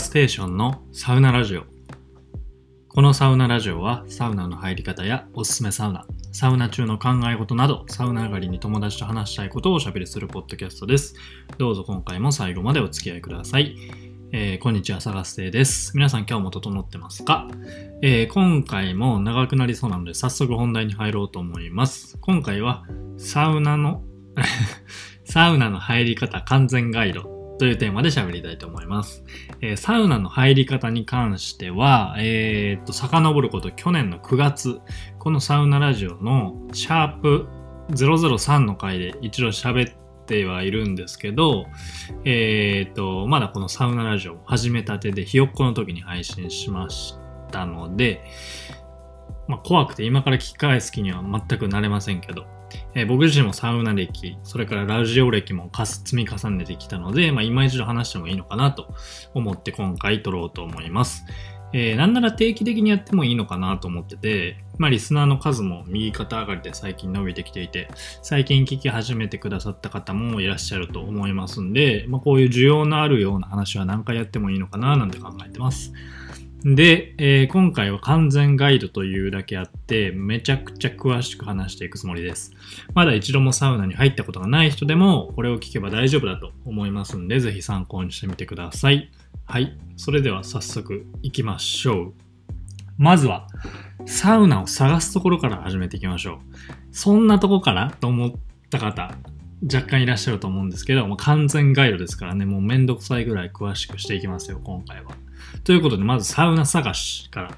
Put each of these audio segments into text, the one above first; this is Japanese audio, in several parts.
ステーションのサウナラジオ。このサウナラジオはサウナの入り方やおすすめサウナ、サウナ中の考え事など、サウナ上がりに友達と話したいことをおしゃべりするポッドキャストです。どうぞ今回も最後までお付き合いください。えー、こんにちは、サガステです。皆さん今日も整ってますか、えー、今回も長くなりそうなので早速本題に入ろうと思います。今回はサウナの サウナの入り方完全ガイドというテーマで喋りたいと思います。えー、サウナの入り方に関しては、えー、っと、遡ること去年の9月、このサウナラジオのシャープ003の回で一度喋ってはいるんですけど、えー、っと、まだこのサウナラジオ始めたてでひよっこの時に配信しましたので、まあ、怖くて今から聞き返す気には全くなれませんけど、えー、僕自身もサウナ歴、それからラジオ歴もかす積み重ねてきたので、まあ、今一度話してもいいのかなと思って今回撮ろうと思います。えー、なんなら定期的にやってもいいのかなと思ってて、まあリスナーの数も右肩上がりで最近伸びてきていて、最近聞き始めてくださった方もいらっしゃると思いますんで、まあこういう需要のあるような話は何回やってもいいのかななんて考えてます。で、えー、今回は完全ガイドというだけあって、めちゃくちゃ詳しく話していくつもりです。まだ一度もサウナに入ったことがない人でも、これを聞けば大丈夫だと思いますんで、ぜひ参考にしてみてください。はい。それでは早速行きましょう。まずは、サウナを探すところから始めていきましょう。そんなとこからと思った方、若干いらっしゃると思うんですけど、もう完全ガイドですからね、もうめんどくさいぐらい詳しくしていきますよ、今回は。ということで、まずサウナ探しから。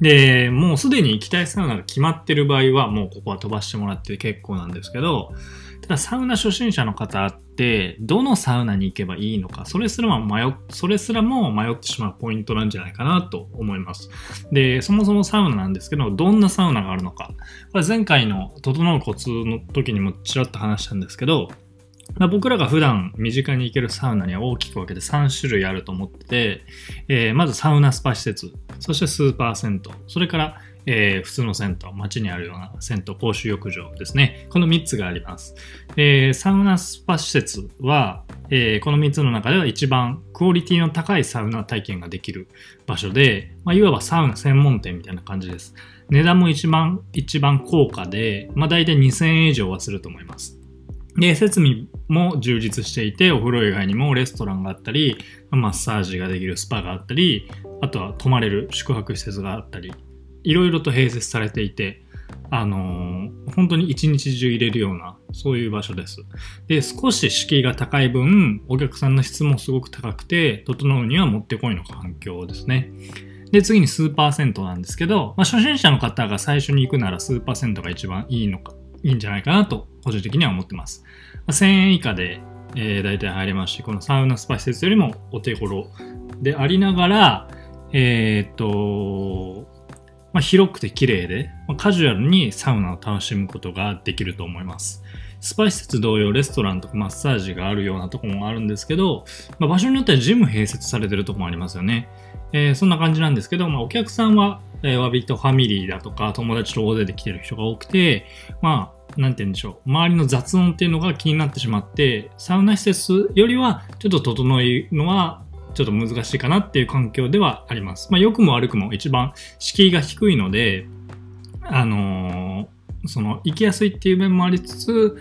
で、もうすでに行きたいサウナが決まってる場合は、もうここは飛ばしてもらって結構なんですけど、ただサウナ初心者の方って、どのサウナに行けばいいのか、それすらも迷、それすらも迷ってしまうポイントなんじゃないかなと思います。で、そもそもサウナなんですけど、どんなサウナがあるのか。これ前回の整うコツの時にもちらっと話したんですけど、まあ、僕らが普段身近に行けるサウナには大きく分けて3種類あると思ってて、えー、まずサウナスパ施設、そしてスーパー銭湯、それから、えー、普通の銭湯、街にあるような銭湯、公衆浴場ですね。この3つがあります。えー、サウナスパ施設は、え、この3つの中では一番クオリティの高いサウナ体験ができる場所で、まあ、いわばサウナ専門店みたいな感じです。値段も一番、一番高価で、まあ、大体2000円以上はすると思います。で、設備も充実していて、お風呂以外にもレストランがあったり、マッサージができるスパがあったり、あとは泊まれる宿泊施設があったり、いろいろと併設されていて、あのー、本当に一日中入れるような、そういう場所です。で、少し敷居が高い分、お客さんの質もすごく高くて、整うにはもってこいの環境ですね。で、次にスーパー銭湯なんですけど、まあ、初心者の方が最初に行くならスーパー銭湯が一番いいのか、いいんじゃないかなと個人的には思ってます。ま1000円以下で、えー、大体入れますし、このサウナスパ施設よりもお手頃でありながら、えー、っと、まあ、広くて綺麗で、まあ、カジュアルにサウナを楽しむことができると思います。スパ施設同様レストランとかマッサージがあるようなとこもあるんですけど、まあ、場所によってはジム併設されてるとこもありますよね。えー、そんな感じなんですけど、まあ、お客さんは、えー、割とファミリーだとか友達と大勢で来てる人が多くて、まあ、なんて言うんでしょう、周りの雑音っていうのが気になってしまって、サウナ施設よりはちょっと整えるのはちょっと難しいかなっていう環境ではあります。まあ、良くも悪くも一番敷居が低いので、あのー、その、行きやすいっていう面もありつつ、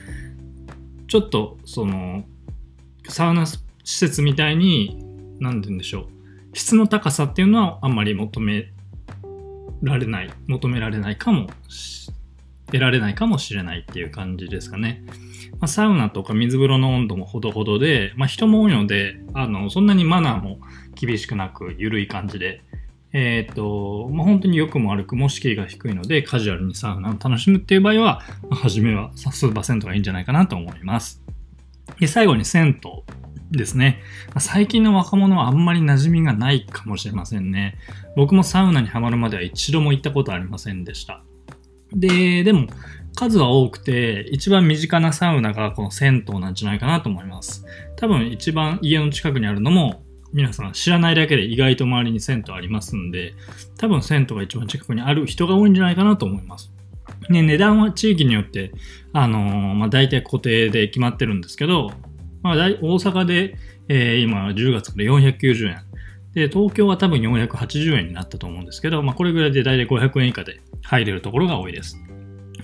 ちょっと、その、サウナ施設みたいに、なんて言うんでしょう、質の高さっていうのはあんまり求められない、求められないかも得られないかもしれないっていう感じですかね。まあ、サウナとか水風呂の温度もほどほどで、まあ、人も多いので、あの、そんなにマナーも厳しくなく、緩い感じで、えっ、ー、と、まあ、本当に良くも悪くも敷居が低いので、カジュアルにサウナを楽しむっていう場合は、まあ、初めはスーパー銭湯がいいんじゃないかなと思います。で、最後に銭湯ですね。最近の若者はあんまり馴染みがないかもしれませんね。僕もサウナにはまるまでは一度も行ったことありませんでした。で、でも、数は多くて、一番身近なサウナがこの銭湯なんじゃないかなと思います。多分一番家の近くにあるのも、皆さん知らないだけで意外と周りに銭湯ありますんで、多分銭湯が一番近くにある人が多いんじゃないかなと思います。ね、値段は地域によって、あのー、まあ、大体固定で決まってるんですけど、まあ、大阪で、えー、今10月から490円。で、東京は多分480円になったと思うんですけど、まあ、これぐらいで大体500円以下で入れるところが多いです。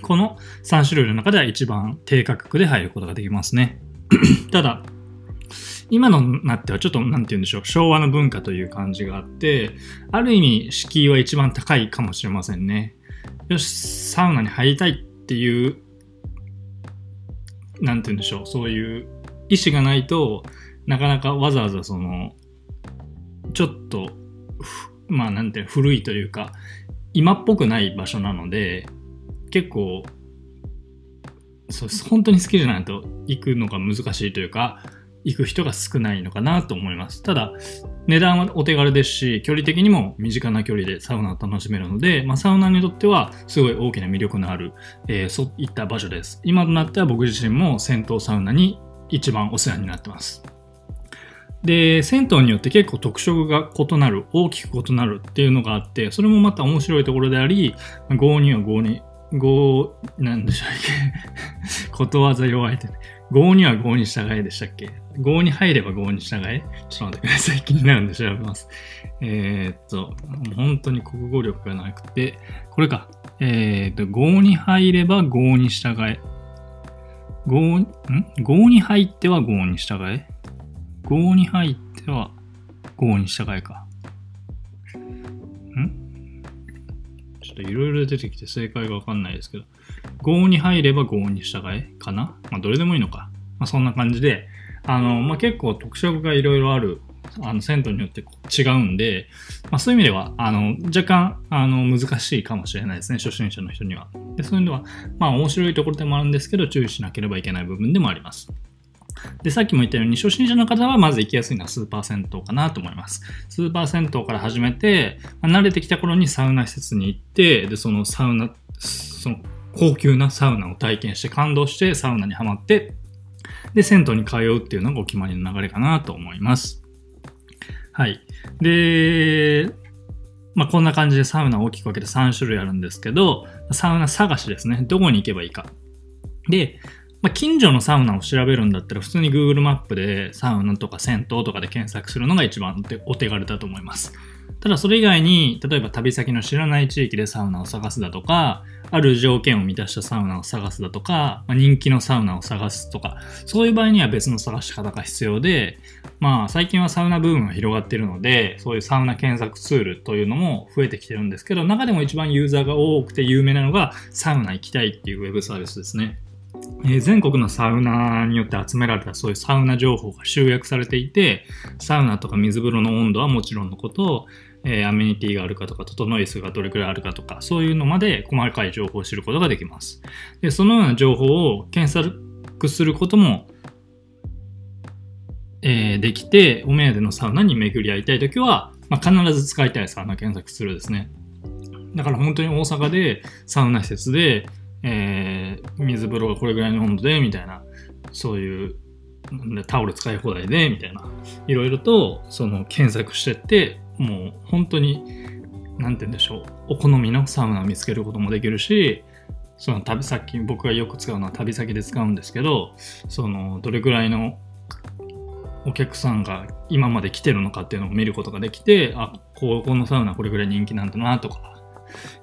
この3種類の中では一番低価格で入ることができますね。ただ、今のなってはちょっと、なんて言うんでしょう、昭和の文化という感じがあって、ある意味、敷居は一番高いかもしれませんね。よし、サウナに入りたいっていう、なんて言うんでしょう、そういう意思がないとなかなかわざわざその、ちょっと、まあなんて古いというか、今っぽくない場所なので、結構、そう本当に好きじゃないと行くのが難しいというか、行く人が少ないのかなと思います。ただ、値段はお手軽ですし、距離的にも身近な距離でサウナを楽しめるので、まあ、サウナにとってはすごい大きな魅力のある、えー、そういった場所です。今となっては僕自身も銭湯サウナに一番お世話になってます。で、銭湯によって結構特色が異なる、大きく異なるっていうのがあって、それもまた面白いところであり、合には合に、合、なんでしたっけ？ことわざ弱いって、合には合に従えでしたっけ？合に入れば合に従え？ちょっと待ってください。気になるんで調べます。えー、っと、本当に国語力がなくて、これか。えー、っと、合に入れば合に従え。5、ん？5に入っては5に従え ?5 に入っては5に従えか。ん？ちょっといろいろ出てきて正解がわかんないですけど、5に入れば5に従えかな？まあ、どれでもいいのか。まあ、そんな感じで、あの、まあ、結構特色がいろいろあるあの、銭湯によって違うんで、まあ、そういう意味では、あの、若干、あの、難しいかもしれないですね、初心者の人には。で、そういうのは、まあ、面白いところでもあるんですけど、注意しなければいけない部分でもあります。で、さっきも言ったように、初心者の方はまず行きやすいのはスーパー銭湯かなと思います。スーパー銭湯から始めて、まあ、慣れてきた頃にサウナ施設に行って、で、そのサウナ、その高級なサウナを体験して感動してサウナにはまって、で、銭湯に通うっていうのがお決まりの流れかなと思います。はい。で、まあ、こんな感じでサウナを大きく分けて3種類あるんですけど、サウナ探しですね。どこに行けばいいか。で、まあ、近所のサウナを調べるんだったら、普通に Google マップでサウナとか銭湯とかで検索するのが一番お手軽だと思います。ただそれ以外に、例えば旅先の知らない地域でサウナを探すだとか、ある条件を満たしたサウナを探すだとか、まあ、人気のサウナを探すとか、そういう場合には別の探し方が必要で、まあ最近はサウナブームが広がっているので、そういうサウナ検索ツールというのも増えてきてるんですけど、中でも一番ユーザーが多くて有名なのが、サウナ行きたいっていうウェブサービスですね。え、全国のサウナによって集められたそういうサウナ情報が集約されていて、サウナとか水風呂の温度はもちろんのこと、えー、アメニティがあるかとか、整い数がどれくらいあるかとか、そういうのまで細かい情報を知ることができます。で、そのような情報を検索することも、えー、できて、お目当てのサウナに巡り合いたいときは、まあ、必ず使いたいサウナ検索するですね。だから本当に大阪でサウナ施設で、えー、水風呂がこれぐらいの温度で、みたいな、そういうタオル使い放題で、みたいな、いろいろと、その、検索してって、もう、本当に、なんて言うんでしょう、お好みのサウナを見つけることもできるし、その旅先、僕がよく使うのは旅先で使うんですけど、その、どれぐらいのお客さんが今まで来てるのかっていうのを見ることができて、あ、ここのサウナこれぐらい人気なんだなとか、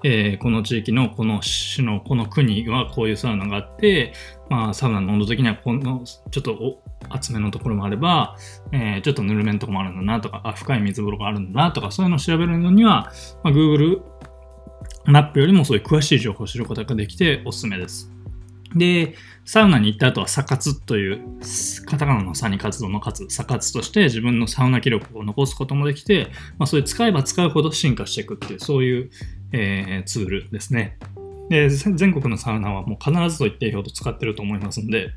えー、この地域のこの市のこの国はこういうサウナがあって、まあ、サウナの温度的にはこのちょっと厚めのところもあれば、えー、ちょっとぬるめのところもあるんだなとか、あ深い水風呂があるんだなとか、そういうのを調べるのには、まあ、Google マップよりもそういう詳しい情報を知ることができておすすめです。で、サウナに行った後は、サ活という、カタカナのサに活動の活、サ活として自分のサウナ記録を残すこともできて、まあ、そういう使えば使うほど進化していくっていう、そういう、えー、ツールですね。で、全国のサウナはもう必ずと言っていいほど使ってると思いますんで、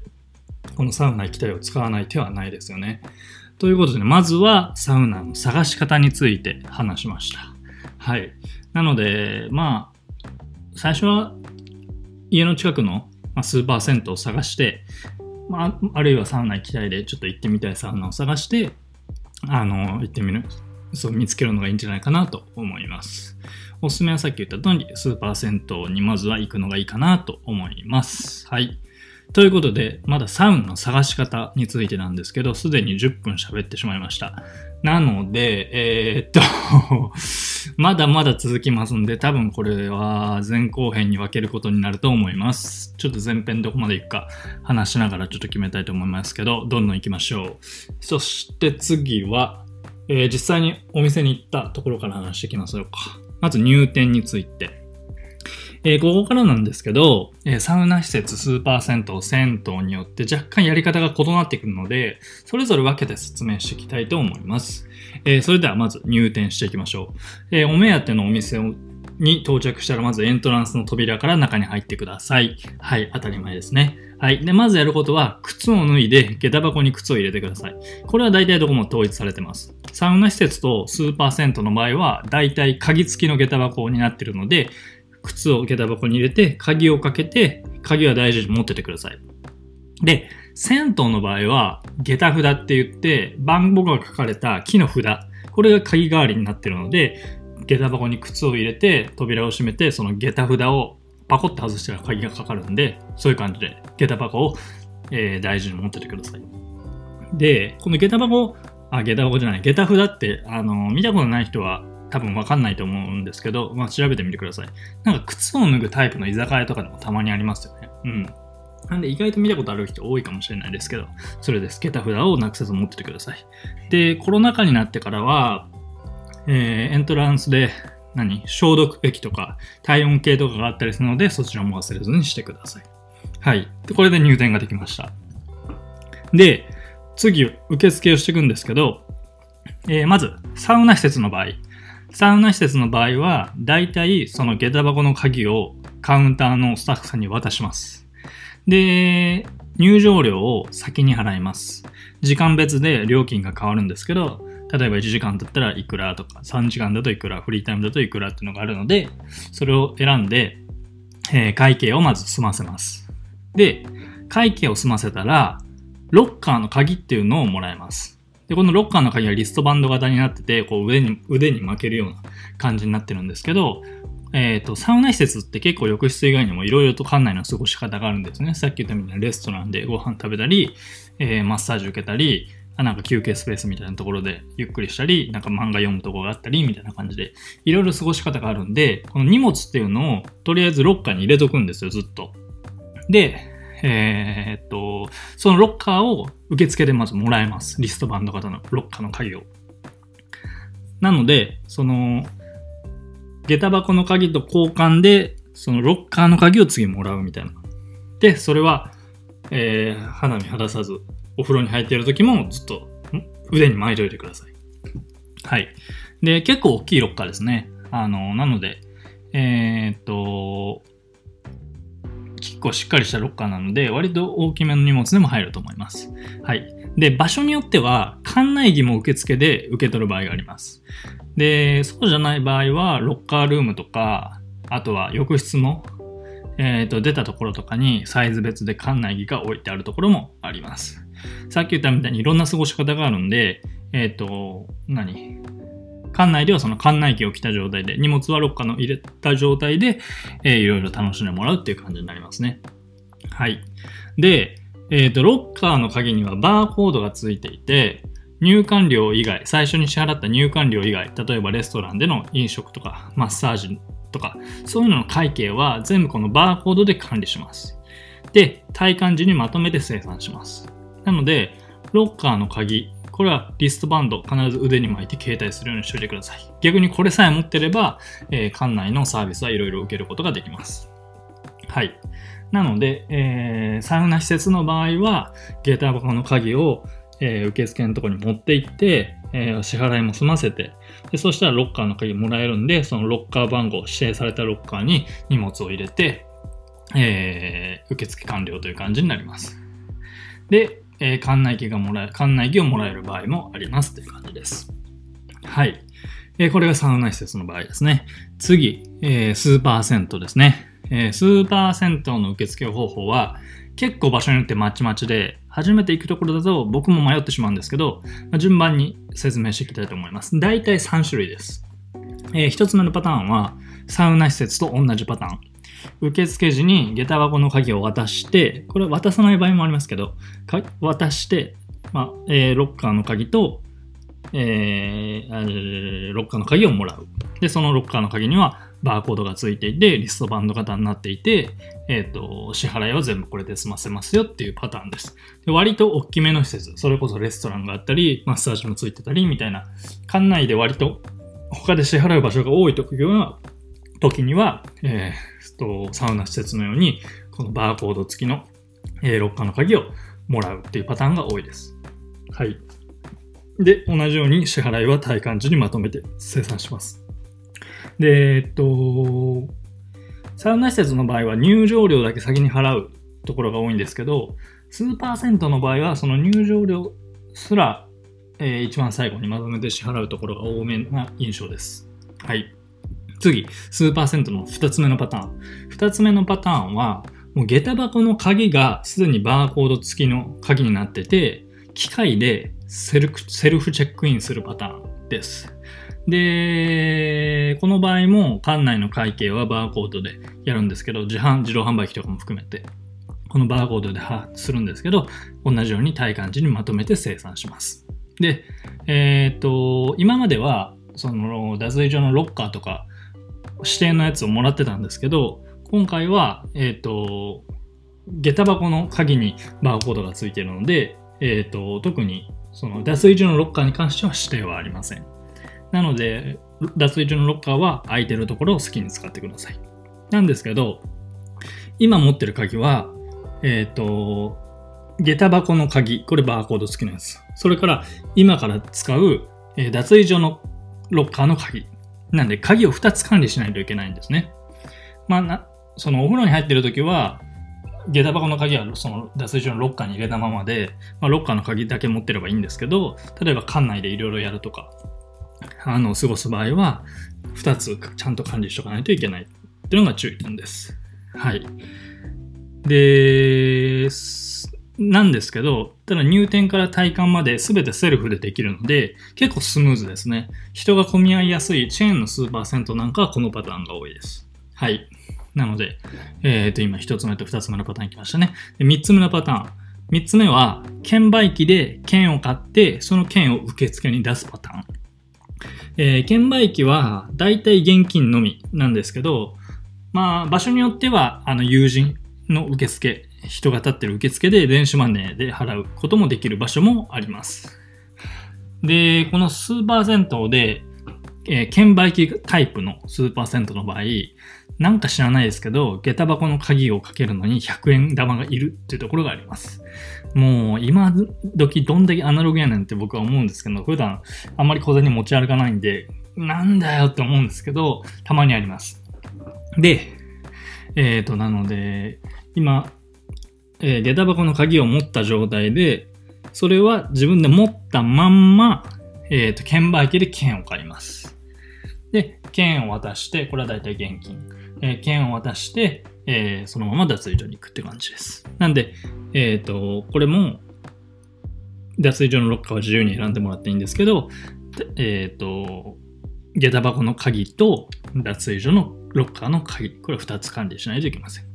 このサウナ行きたいを使わない手はないですよね。ということで、ね、まずはサウナの探し方について話しました。はい。なので、まあ、最初は家の近くのスーパー銭湯を探して、まあ、あるいはサウナ行きたいでちょっと行ってみたいサウナを探して、あの、行ってみる、そう見つけるのがいいんじゃないかなと思います。おすすめはさっき言った通り、スーパー銭湯にまずは行くのがいいかなと思います。はい。ということで、まだサウナの探し方についてなんですけど、すでに10分喋ってしまいました。なので、えー、っと まだまだ続きますんで、多分これは前後編に分けることになると思います。ちょっと前編どこまで行くか話しながらちょっと決めたいと思いますけど、どんどん行きましょう。そして次は、えー、実際にお店に行ったところから話していきますよか。まず入店について。えー、ここからなんですけど、えー、サウナ施設数パーセント、銭湯によって若干やり方が異なってくるので、それぞれ分けて説明していきたいと思います。えー、それではまず入店していきましょう。えお目当てのお店に到着したらまずエントランスの扉から中に入ってください。はい、当たり前ですね。はい。で、まずやることは、靴を脱いで、下駄箱に靴を入れてください。これは大体どこも統一されてます。サウナ施設とスーパー銭湯の場合は、大体鍵付きの下駄箱になってるので、靴を下駄箱に入れて、鍵をかけて、鍵は大事に持っててください。で、銭湯の場合は、下駄札って言って、番号が書かれた木の札。これが鍵代わりになってるので、下駄箱に靴を入れて、扉を閉めて、その下駄札をパコッと外したら鍵がかかるんで、そういう感じで下駄箱を、えー、大事に持っててください。で、この下駄箱、あ、下駄箱じゃない、下駄札って、あの、見たことない人は多分わかんないと思うんですけど、まあ、調べてみてください。なんか靴を脱ぐタイプの居酒屋とかでもたまにありますよね。うん。なんで意外と見たことある人多いかもしれないですけど、それです。桁札をなくせず持っててください。で、コロナ禍になってからは、えー、エントランスで何？消毒液とか体温計とかがあったりするので、そちらも忘れずにしてください。はい。で、これで入店ができました。で、次、受付をしていくんですけど、えー、まず、サウナ施設の場合、サウナ施設の場合は、だいたいその下駄箱の鍵をカウンターのスタッフさんに渡します。で、入場料を先に払います。時間別で料金が変わるんですけど、例えば1時間だったらいくらとか、3時間だといくら、フリータイムだといくらっていうのがあるので、それを選んで、えー、会計をまず済ませます。で、会計を済ませたら、ロッカーの鍵っていうのをもらえます。で、このロッカーの鍵はリストバンド型になってて、こう腕に、腕に巻けるような感じになってるんですけど、えっ、ー、と、サウナ施設って結構浴室以外にもいろいろと館内の過ごし方があるんですね。さっき言ったみたいなレストランでご飯食べたり、えー、マッサージ受けたり、なんか休憩スペースみたいなところでゆっくりしたり、なんか漫画読むとこがあったり、みたいな感じで、いろいろ過ごし方があるんで、この荷物っていうのをとりあえずロッカーに入れとくんですよ、ずっと。で、えー、っと、そのロッカーを受付でまずもらえます。リストバンド型のロッカーの鍵を。なので、その、下駄箱の鍵と交換で、そのロッカーの鍵を次もらうみたいな。で、それは、えー、肌身離さず、お風呂に入っている時もずっと腕に巻いておいてください。はい。で、結構大きいロッカーですね。あの、なので、えー、っと、結構しっかりしたロッカーなので、割と大きめの荷物でも入ると思います。はい。で、場所によっては、館内着も受付で受け取る場合があります。で、そうじゃない場合は、ロッカールームとか、あとは浴室の、えっ、ー、と、出たところとかにサイズ別で館内着が置いてあるところもあります。さっき言ったみたいにいろんな過ごし方があるんで、えっ、ー、と、何？館内ではその館内機を着た状態で、荷物はロッカーの入れた状態で、えー、いろいろ楽しんでもらうっていう感じになりますね。はい。で、えっ、ー、と、ロッカーの鍵にはバーコードがついていて、入館料以外、最初に支払った入館料以外、例えばレストランでの飲食とか、マッサージとか、そういうのの会計は全部このバーコードで管理します。で、体感時にまとめて生産します。なので、ロッカーの鍵、これはリストバンド必ず腕に巻いて携帯するようにしておいてください。逆にこれさえ持ってれば、えー、館内のサービスはいろいろ受けることができます。はい。なので、えー、サウナ施設の場合は、ゲーター箱の鍵を、えー、受付のところに持って行って、えー、支払いも済ませてで、そしたらロッカーの鍵もらえるんで、そのロッカー番号、指定されたロッカーに荷物を入れて、えー、受付完了という感じになります。で、えー、館内機がもらえ、館内機をもらえる場合もありますという感じです。はい。えー、これがサウナ施設の場合ですね。次、えー、スーパー銭湯ですね。えー、スーパー銭湯の受付方法は結構場所によってまちまちで、初めて行くところだと僕も迷ってしまうんですけど、まあ、順番に説明していきたいと思います。大体3種類です。えー、1つ目のパターンは、サウナ施設と同じパターン。受付時に下駄箱の鍵を渡して、これ渡さない場合もありますけど、渡して、まあえーロッカーの鍵と、えーあーロッカーの鍵をもらう。で、そのロッカーの鍵にはバーコードがついていて、リストバンド型になっていて、えっ、と、支払いは全部これで済ませますよっていうパターンです。で割と大きめの施設、それこそレストランがあったり、マッサージもついてたりみたいな、館内で割と他で支払う場所が多い時は、時には、えーと、サウナ施設のように、このバーコード付きの、えーロッカーの鍵をもらうっていうパターンが多いです。はい。で、同じように支払いは体感時にまとめて生産します。で、えっと、サウナ施設の場合は入場料だけ先に払うところが多いんですけど、数パーセントの場合はその入場料すら、えー一番最後にまとめて支払うところが多めな印象です。はい。次、数パーセントの2つ目のパターン。2つ目のパターンは、もう下駄箱の鍵がすでにバーコード付きの鍵になってて、機械でセルセルフチェックインするパターンです。で、この場合も館内の会計はバーコードでやるんですけど、自販、自動販売機とかも含めて、このバーコードではするんですけど、同じように体感時にまとめて生産します。で、えっ、と、今までは、その、脱衣所のロッカーとか、指定のやつをもらってたんですけど、今回は、えっ、と、下駄箱の鍵にバーコードがついているので、えっ、と、特に、その、脱衣所のロッカーに関しては指定はありません。なので、脱衣所のロッカーは空いてるところを好きに使ってください。なんですけど、今持ってる鍵は、えっ、と、下駄箱の鍵、これバーコード付きのやつ。それから、今から使う、え脱衣所のロッカーの鍵。なんで、鍵を2つ管理しないといけないんですね。まあ、な、そのお風呂に入ってるときは、下駄箱の鍵はその脱衣所のロッカーに入れたままで、まあ、ロッカーの鍵だけ持ってればいいんですけど、例えば館内でいろいろやるとか、あの、過ごす場合は、2つちゃんと管理しとかないといけないっていうのが注意点です。はい。で、なんですけど、ただ入店から体感まで全てセルフでできるので、結構スムーズですね。人が混み合いやすいチェーンの数パーセントなんかはこのパターンが多いです。はい。なので、えっ、と、今一つ目と二つ目のパターン来ましたね。で三つ目のパターン。三つ目は、券売機で券を買って、その券を受付に出すパターン。えー券売機は、だいたい現金のみなんですけど、まあ、場所によっては、あの、友人の受付、人が立ってる受付で電子マネーで払うこともできる場所もあります。で、この数パーセントで、えー券売機タイプの数パーセントの場合、なんか知らないですけど、下駄箱の鍵をかけるのに100円玉がいるっていうところがあります。もう、今時どんだけアナログやねんって僕は思うんですけど、普段あんまり小銭持ち歩かないんで、なんだよって思うんですけど、たまにあります。で、えっ、と、なので、今、えー下駄箱の鍵を持った状態で、それは自分で持ったまんま、えっ、と、券売機で券を買います。で、券を渡して、これは大体現金。えー券を渡して、えーそのまま脱衣所に行くって感じです。なんで、えっ、と、これも、脱衣所のロッカーは自由に選んでもらっていいんですけど、えっ、と、下駄箱の鍵と脱衣所のロッカーの鍵、これ2つ管理しないといけません。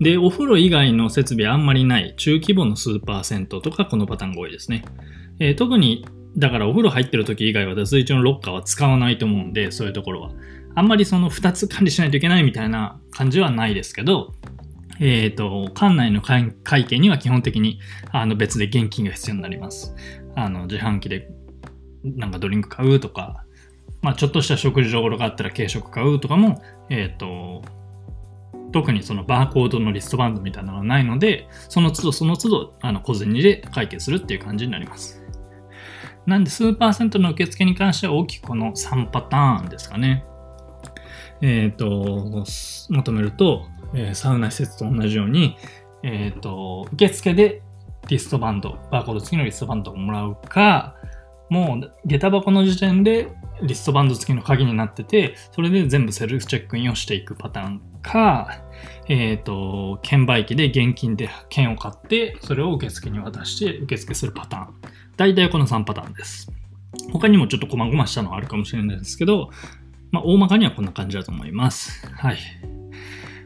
で、お風呂以外の設備あんまりない中規模の数パーセントとかこのパターンが多いですね。えー特に、だからお風呂入ってる時以外は脱衣所のロッカーは使わないと思うんで、そういうところは。あんまりその2つ管理しないといけないみたいな感じはないですけど、えっ、と、館内の会計には基本的にあの別で現金が必要になります。あの、自販機でなんかドリンク買うとか、まあちょっとした食事どころがあったら軽食買うとかも、えっ、と、特にそのバーコードのリストバンドみたいなのがないので、その都度その都度あの小銭で会計するっていう感じになります。なんで数パーセントの受付に関しては大きくこの3パターンですかね。えっ、と、まとめると、えーサウナ施設と同じように、えっ、と、受付でリストバンド、バーコード付きのリストバンドをもらうか、もう下駄箱の時点でリストバンド付きの鍵になってて、それで全部セルフチェックインをしていくパターンか、えっ、と、券売機で現金で券を買って、それを受付に渡して受付するパターン。大体この3パターンです。他にもちょっと細々したのはあるかもしれないですけど、まあ、大まかにはこんな感じだと思います。はい。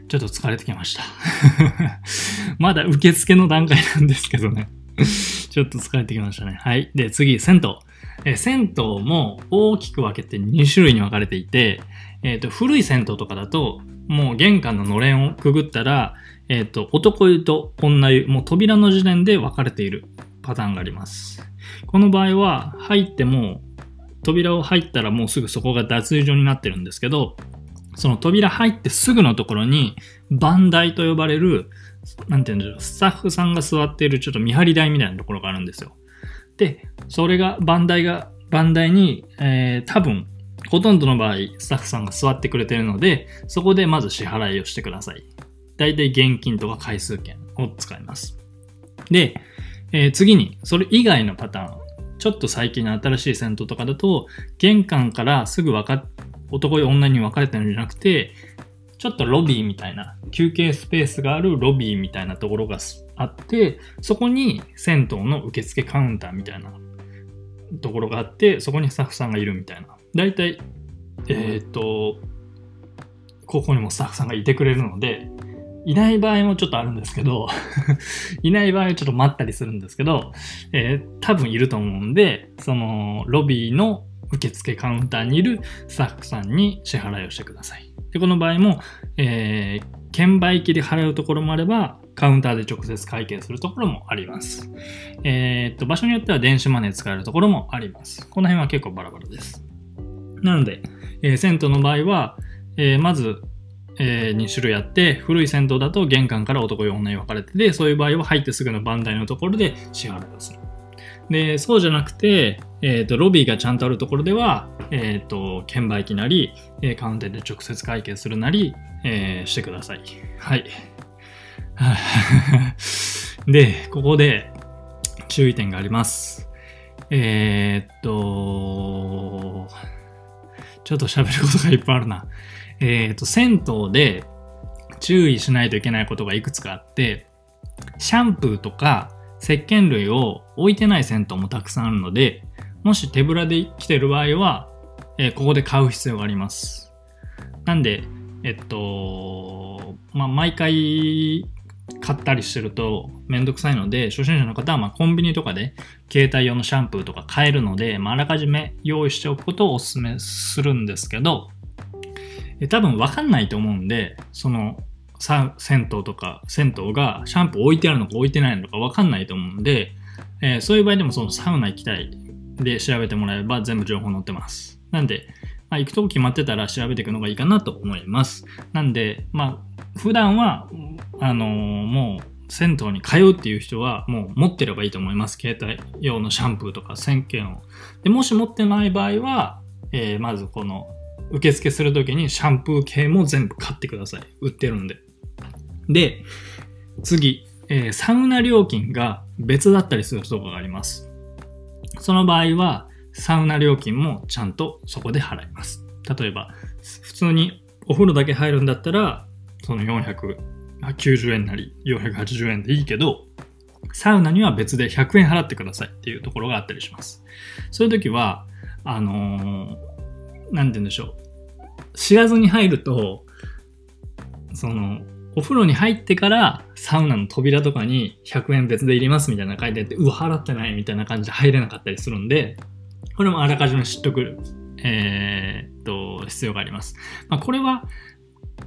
ちょっと疲れてきました。まだ受付の段階なんですけどね。ちょっと疲れてきましたね。はい。で、次、銭湯。え銭湯も大きく分けて2種類に分かれていて、えっ、と、古い銭湯とかだと、もう玄関ののれんをくぐったら、えっ、と、男湯と女湯、もう扉の時点で分かれているパターンがあります。この場合は、入っても、扉を入ったらもうすぐそこが脱衣所になってるんですけど、その扉入ってすぐのところに、番台と呼ばれる、なんて言うんでしょう、スタッフさんが座っているちょっと見張り台みたいなところがあるんですよ。で、それが、番台が、番台に、えー、多分、ほとんどの場合、スタッフさんが座ってくれてるので、そこでまず支払いをしてください。大体現金とか回数券を使います。で、えー次に、それ以外のパターン。ちょっと最近の新しい銭湯とかだと、玄関からすぐ分か、男や女に分かれてるんじゃなくて、ちょっとロビーみたいな、休憩スペースがあるロビーみたいなところがあって、そこに銭湯の受付カウンターみたいなところがあって、そこにスタッフさんがいるみたいな。だいたい、えーっと、ここにもスタッフさんがいてくれるので、いない場合もちょっとあるんですけど、いない場合はちょっと待ったりするんですけど、えー多分いると思うんで、そのロビーの受付カウンターにいるスタッフさんに支払いをしてください。で、この場合も、えー券売機で払うところもあれば、カウンターで直接会計するところもあります。えーっと、場所によっては電子マネー使えるところもあります。この辺は結構バラバラです。なので、えー銭湯の場合は、えーまず、え2種類あって、古い銭湯だと玄関から男用女に分かれてて、そういう場合は入ってすぐの番台のところで支払いをする。で、そうじゃなくて、えっ、と、ロビーがちゃんとあるところでは、えっ、と、券売機なり、カウンターで直接会計するなり、えしてください。はい。で、ここで注意点があります。えっと、ちょっと喋ることがいっぱいあるな。えーっと、銭湯で注意しないといけないことがいくつかあって、シャンプーとか石鹸類を置いてない銭湯もたくさんあるので、もし手ぶらで来てる場合は、えーここで買う必要があります。なんで、えっと、まあ、毎回買ったりしてるとめんどくさいので、初心者の方はまコンビニとかで携帯用のシャンプーとか買えるので、まあ、あらかじめ用意しておくことをお勧めするんですけど、え多分わかんないと思うんで、その、さ銭湯とか銭湯がシャンプー置いてあるのか置いてないのかわかんないと思うんで、えーそういう場合でもそのサウナ行きたいで調べてもらえば全部情報載ってます。なんで、まあ、行くとこ決まってたら調べていくのがいいかなと思います。なんで、まあ、普段は、あのーもう、銭湯に通うっていう人は、もう持ってればいいと思います。携帯用のシャンプーとか石鹸を。で、もし持ってない場合は、えーまずこの、受付するときにシャンプー系も全部買ってください。売ってるんで。で、次、えーサウナ料金が別だったりするとこがあります。その場合は、サウナ料金もちゃんとそこで払います。例えば、普通にお風呂だけ入るんだったら、その490円なり480円でいいけど、サウナには別で100円払ってくださいっていうところがあったりします。そういう時は、あのーなんて言うんでしょう。知らずに入ると、その、お風呂に入ってからサウナの扉とかに100円別で入れますみたいな書いてあって、うわ、払ってないみたいな感じで入れなかったりするんで、これもあらかじめ知っとく、えーっと、必要があります。まあ、これは、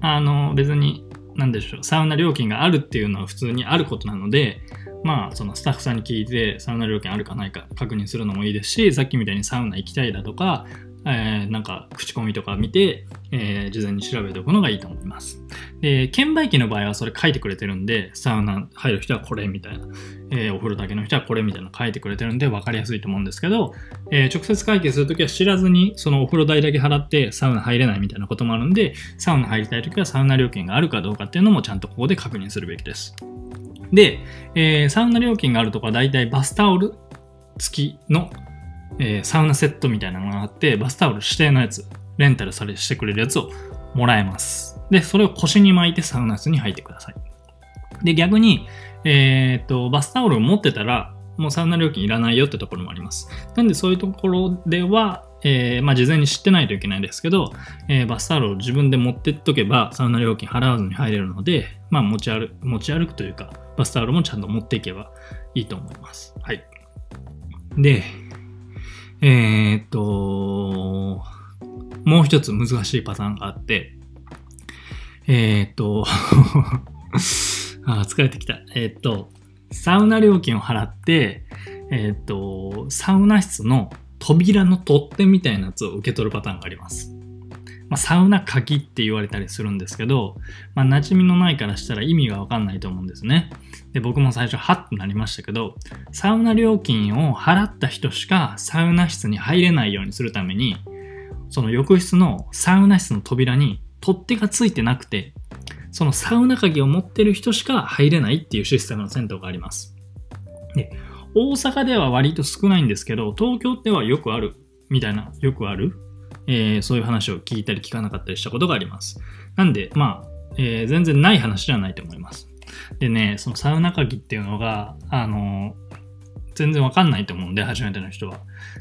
あの、別に、なんでしょう、サウナ料金があるっていうのは普通にあることなので、まあ、そのスタッフさんに聞いて、サウナ料金あるかないか確認するのもいいですし、さっきみたいにサウナ行きたいだとか、えーなんか口コミとか見て、えー事前に調べておくのがいいと思います。で、券売機の場合はそれ書いてくれてるんで、サウナ入る人はこれみたいな、えーお風呂だけの人はこれみたいな書いてくれてるんで分かりやすいと思うんですけど、え直接会計するときは知らずにそのお風呂代だけ払ってサウナ入れないみたいなこともあるんで、サウナ入りたいときはサウナ料金があるかどうかっていうのもちゃんとここで確認するべきです。で、えサウナ料金があるとこはだいたいバスタオル付きの、えーサウナセットみたいなのがあって、バスタオル指定のやつ、レンタルされしてくれるやつをもらえます。で、それを腰に巻いてサウナ室に入ってください。で、逆に、えーっと、バスタオルを持ってたら、もうサウナ料金いらないよってところもあります。なんでそういうところでは、えー、まあ、事前に知ってないといけないですけど、えー、バスタオルを自分で持ってっとけばサウナ料金払わずに入れるので、まあ、持ち歩く持ち歩くというか、バスタオルもちゃんと持っていけばいいと思います。はい。で、えー、っと、もう一つ難しいパターンがあって、えー、っと あ、疲れてきた。えー、っと、サウナ料金を払って、えっと、サウナ室の扉の取っ手みたいなやつを受け取るパターンがあります。まあ、サウナ鍵って言われたりするんですけど、まあ、馴染みのないからしたら意味がわかんないと思うんですね。で、僕も最初、はっとなりましたけど、サウナ料金を払った人しかサウナ室に入れないようにするために、その浴室のサウナ室の扉に取っ手がついてなくて、そのサウナ鍵を持ってる人しか入れないっていうシステムの銭湯があります。で、大阪では割と少ないんですけど、東京ではよくある、みたいな、よくある、えー、そういう話を聞いたり聞かなかったりしたことがあります。なんで、まあ、えー、全然ない話ではないと思います。でね、そのサウナ鍵っていうのが、あの全然わかんないと思うんで、初めての人は。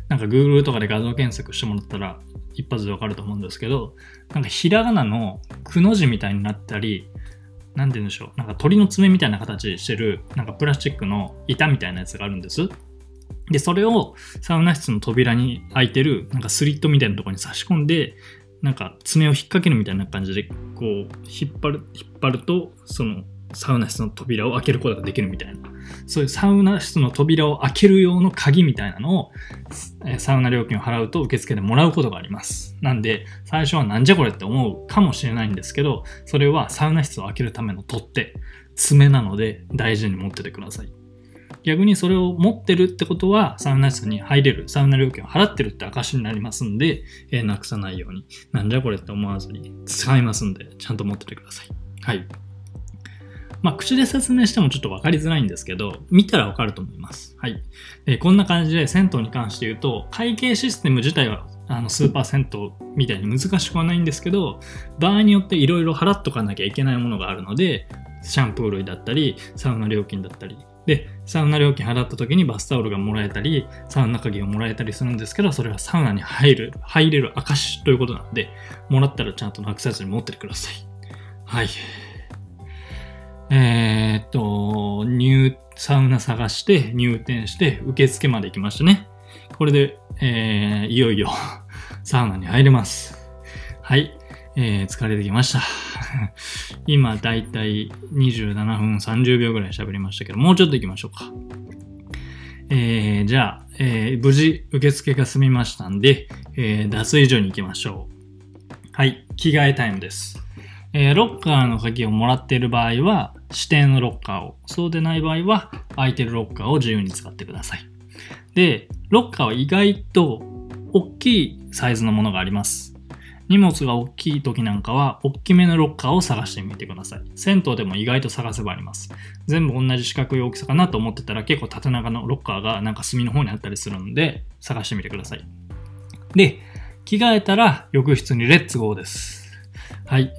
なんか Google とかで画像検索してもらったら、一発でわかると思うんですけど、なんかひらがなのくの字みたいになったり、なんて言うんでしょう、なんか鳥の爪みたいな形してる、なんかプラスチックの板みたいなやつがあるんです。で、それをサウナ室の扉に開いてる、なんかスリットみたいなところに差し込んで、なんか爪を引っ掛けるみたいな感じで、こう、引っ張る、引っ張ると、そのサウナ室の扉を開けることができるみたいな。そういうサウナ室の扉を開ける用の鍵みたいなのを、サウナ料金を払うと受付でもらうことがあります。なんで、最初はなんじゃこれって思うかもしれないんですけど、それはサウナ室を開けるための取っ手、爪なので大事に持っててください。逆にそれを持ってるってことは、サウナ室に入れる、サウナ料金を払ってるって証になりますんで、えー、なくさないように、なんじゃこれって思わずに使いますんで、ちゃんと持っててください。はい。まあ、口で説明してもちょっと分かりづらいんですけど、見たら分かると思います。はい。でこんな感じで銭湯に関して言うと、会計システム自体はあのスーパー銭湯みたいに難しくはないんですけど、場合によっていろいろ払っとかなきゃいけないものがあるので、シャンプー類だったり、サウナ料金だったり、で、サウナ料金払った時にバスタオルがもらえたり、サウナ鍵をもらえたりするんですけど、それはサウナに入る、入れる証ということなので、もらったらちゃんとなくさずに持っててください。はい。えー、っと、入、サウナ探して入店して受付まで行きましたね。これで、えー、いよいよ サウナに入れます。はい。えー、疲れてきました。今、だいたい27分30秒ぐらい喋りましたけど、もうちょっと行きましょうか。えー、じゃあ、えー、無事受付が済みましたんで、えー、脱衣所に行きましょう。はい、着替えタイムです。えー、ロッカーの鍵をもらっている場合は、指定のロッカーを、そうでない場合は、空いてるロッカーを自由に使ってください。で、ロッカーは意外と大きいサイズのものがあります。荷物が大きい時なんかは、大きめのロッカーを探してみてください。銭湯でも意外と探せばあります。全部同じ四角い大きさかなと思ってたら、結構縦長のロッカーがなんか隅の方にあったりするんで、探してみてください。で、着替えたら浴室にレッツゴーです。はい。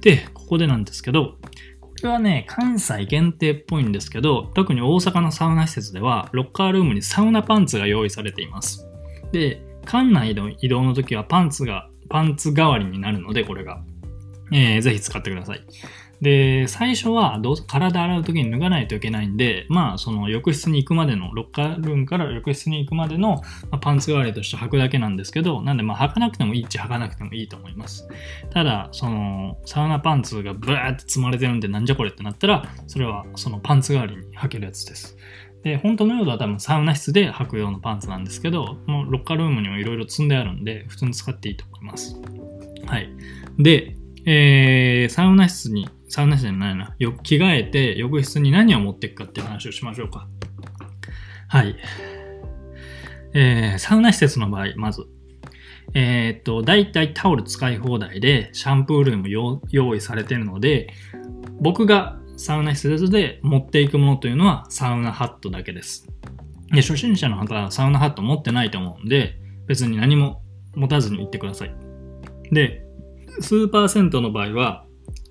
で、ここでなんですけど、これはね、関西限定っぽいんですけど、特に大阪のサウナ施設では、ロッカールームにサウナパンツが用意されています。で、館内の移動の時はパンツが、パンツ代わりになるので、これが。えー、ぜひ使ってください。で、最初はどう体洗う時に脱がないといけないんで、まあ、その浴室に行くまでの、ロッカールームから浴室に行くまでの、まあ、パンツ代わりとして履くだけなんですけど、なんでまあ履かなくてもいいっちゃ履かなくてもいいと思います。ただ、その、サウナパンツがブワーって積まれてるんでなんじゃこれってなったら、それはそのパンツ代わりに履けるやつです。で、本当の用途は多分サウナ室で履く用のパンツなんですけど、もうロッカールームにもいろいろ積んであるんで、普通に使っていいと思います。はい。で、えー、サウナ室にサウナ室じゃないな。よ着替えて、浴室に何を持っていくかっていう話をしましょうか。はい。えー、サウナ施設の場合、まず。えー、っと、だいたいタオル使い放題で、シャンプー類も用意されてるので、僕がサウナ施設で持っていくものというのはサウナハットだけです。で、初心者の方はサウナハット持ってないと思うんで、別に何も持たずに行ってください。で、スーパー銭湯の場合は、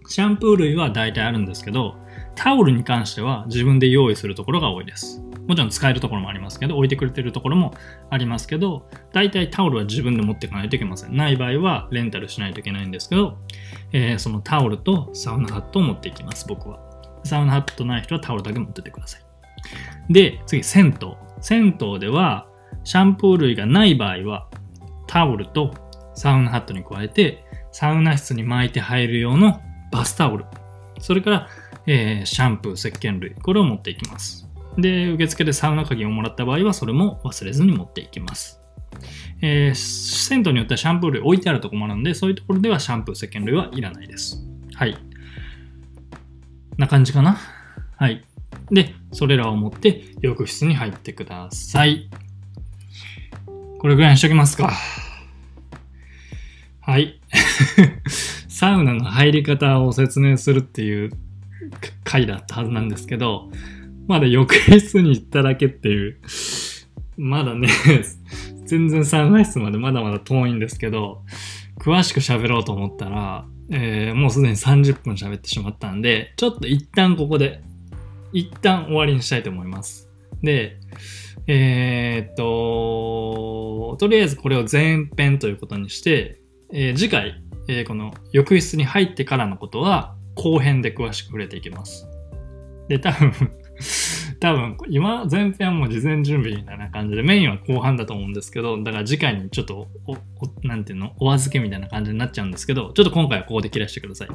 シャンプー類は大体あるんですけど、タオルに関しては自分で用意するところが多いです。もちろん使えるところもありますけど、置いてくれてるところもありますけど、大体タオルは自分で持っていかないといけません。ない場合はレンタルしないといけないんですけど、えー、そのタオルとサウナハットを持っていきます、僕は。サウナハットない人はタオルだけ持っててください。で、次、銭湯。銭湯では、シャンプー類がない場合は、タオルとサウナハットに加えて、サウナ室に巻いて入る用のバスタオル。それから、えー、シャンプー、石鹸類。これを持っていきます。で、受付でサウナ鍵をもらった場合は、それも忘れずに持っていきます。えー、銭湯によってはシャンプー類置いてあるところもあるので、そういうところではシャンプー、石鹸類はいらないです。はい。な感じかな？はい。で、それらを持って浴室に入ってください。これぐらいにしときますか。はい。サウナの入り方を説明するっていう回だったはずなんですけど、まだ浴室に行っただけっていう、まだね、全然サウナ室までまだまだ遠いんですけど、詳しく喋ろうと思ったら、えー、もうすでに30分喋ってしまったんで、ちょっと一旦ここで、一旦終わりにしたいと思います。で、えー、っと、とりあえずこれを前編ということにして、えー、次回、えー、この浴室に入ってからのことは後編で詳しく触れていきます。で、多分多分、今、前編も事前準備みたいな感じで、メインは後半だと思うんですけど、だから次回にちょっとお、お、なんていうの、お預けみたいな感じになっちゃうんですけど、ちょっと今回はここで切らしてください。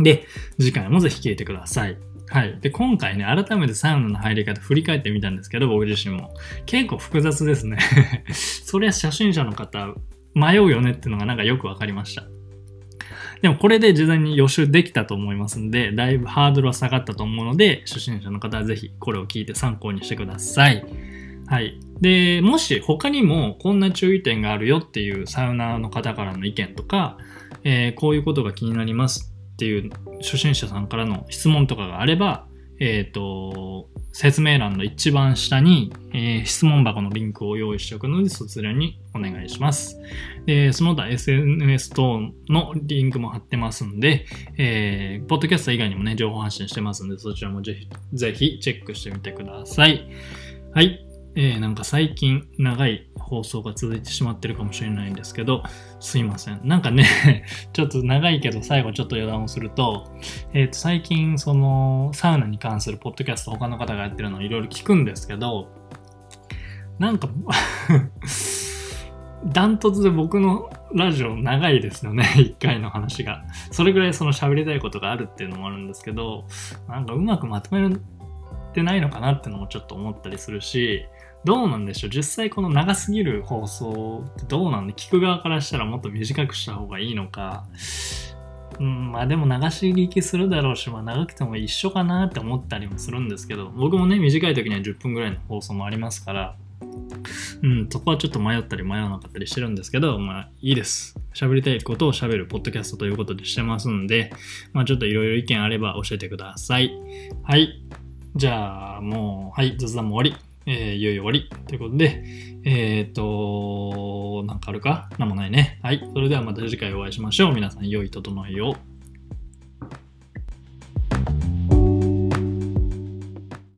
で、次回もぜひ聞いてください。はい。で、今回ね、改めてサウナの入り方振り返ってみたんですけど、僕自身も。結構複雑ですね。そりゃ初心者の方、迷うよねっていうのがなんかよくわかりました。でもこれで事前に予習できたと思いますんで、だいぶハードルは下がったと思うので、初心者の方はぜひこれを聞いて参考にしてください。はい。で、もし他にもこんな注意点があるよっていうサウナーの方からの意見とか、えー、こういうことが気になりますっていう初心者さんからの質問とかがあれば、えっ、ー、と、説明欄の一番下に、えー、質問箱のリンクを用意しておくので、そちらにお願いします。で、その他 SNS 等のリンクも貼ってますんで、えー、ポッドキャスト以外にもね、情報発信してますんで、そちらもぜひ、ぜひチェックしてみてください。はい。えー、なんか最近長い放送が続いてしまってるかもしれないんですけど、すいません。なんかね ちょっと長いけど最後ちょっと余談をすると、えっ、ー、と、最近そのサウナに関するポッドキャスト他の方がやってるのをいろいろ聞くんですけど、なんか ダントツで僕のラジオ長いですよね、一回の話が。それぐらいその喋りたいことがあるっていうのもあるんですけど、なんかうまくまとめてないのかなってのもちょっと思ったりするし、どうなんでしょう？実際この長すぎる放送ってどうなんで聞く側からしたらもっと短くした方がいいのか、うん、まあでも流し聞きするだろうし、まあ長くても一緒かなって思ったりもするんですけど、僕もね、短い時には10分ぐらいの放送もありますから、うん、そこはちょっと迷ったり迷わなかったりしてるんですけど、まあいいです。喋りたいことを喋るポッドキャストということでしてますんで、まあちょっといろいろ意見あれば教えてください。はい。じゃあもう、はい、雑談も終わり。えー、いよいよ終わり。ということで、えっ、ー、と、なんかあるか？なんもないね。はい。それではまた次回お会いしましょう。皆さん、良い整えを。